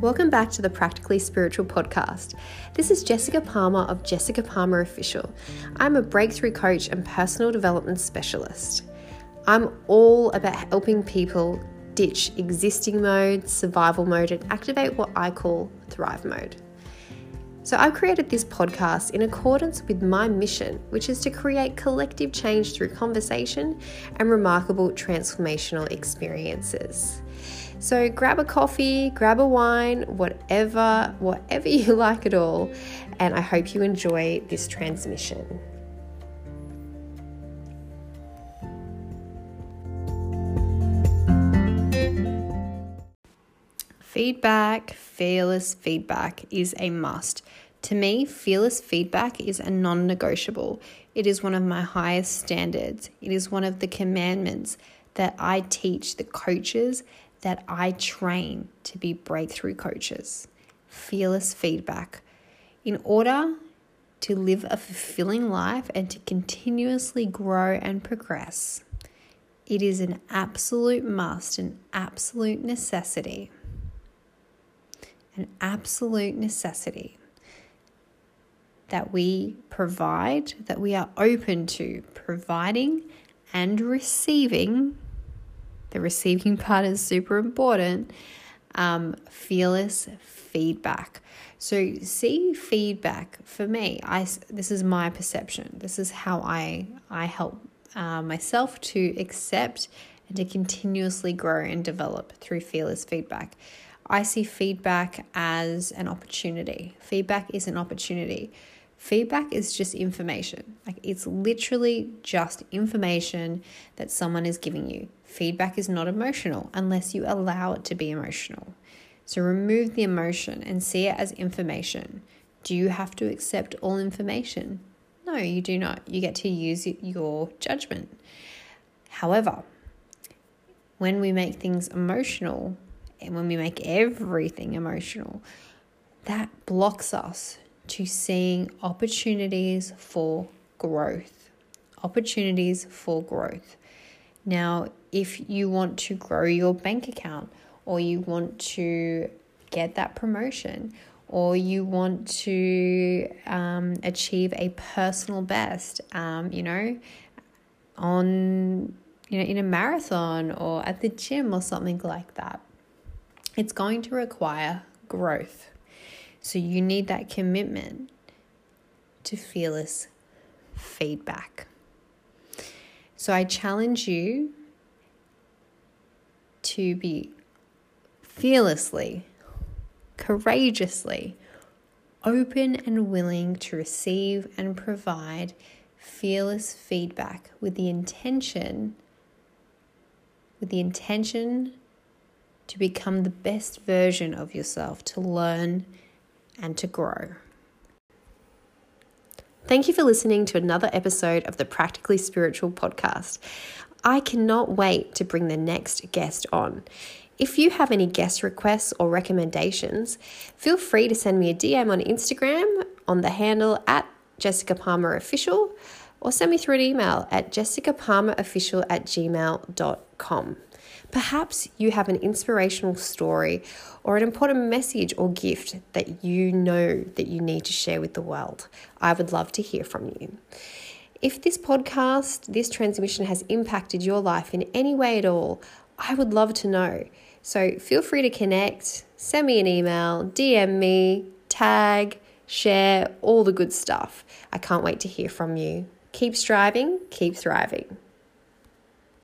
Welcome back to the Practically Spiritual podcast. This is Jessica Palmer of Jessica Palmer Official. I'm a breakthrough coach and personal development specialist. I'm all about helping people ditch existing mode, survival mode, and activate what I call thrive mode. So, I've created this podcast in accordance with my mission, which is to create collective change through conversation and remarkable transformational experiences. So grab a coffee, grab a wine, whatever, whatever you like at all, and I hope you enjoy this transmission. Feedback, fearless feedback is a must. To me, fearless feedback is a non negotiable. It is one of my highest standards. It is one of the commandments that I teach the coaches that I train to be breakthrough coaches. Fearless feedback. In order to live a fulfilling life and to continuously grow and progress, it is an absolute must, an absolute necessity. An absolute necessity that we provide, that we are open to providing and receiving the receiving part is super important. Um, fearless feedback. So, see feedback for me. I this is my perception. This is how I I help uh, myself to accept and to continuously grow and develop through fearless feedback. I see feedback as an opportunity. Feedback is an opportunity. Feedback is just information. Like it's literally just information that someone is giving you. Feedback is not emotional unless you allow it to be emotional. So remove the emotion and see it as information. Do you have to accept all information? No, you do not. You get to use your judgment. However, when we make things emotional and when we make everything emotional, that blocks us to seeing opportunities for growth. Opportunities for growth. Now, if you want to grow your bank account or you want to get that promotion or you want to um, achieve a personal best, um, you know, on you know in a marathon or at the gym or something like that, it's going to require growth. So you need that commitment to fearless feedback. So I challenge you to be fearlessly, courageously open and willing to receive and provide fearless feedback with the intention with the intention to become the best version of yourself to learn and to grow. Thank you for listening to another episode of the Practically Spiritual podcast. I cannot wait to bring the next guest on. If you have any guest requests or recommendations, feel free to send me a DM on Instagram on the handle at Jessica Palmer Official or send me through an email at jessicapalmerofficial at gmail.com. Perhaps you have an inspirational story or an important message or gift that you know that you need to share with the world. I would love to hear from you. If this podcast, this transmission has impacted your life in any way at all, I would love to know. So feel free to connect, send me an email, DM me, tag, share, all the good stuff. I can't wait to hear from you. Keep striving, keep thriving.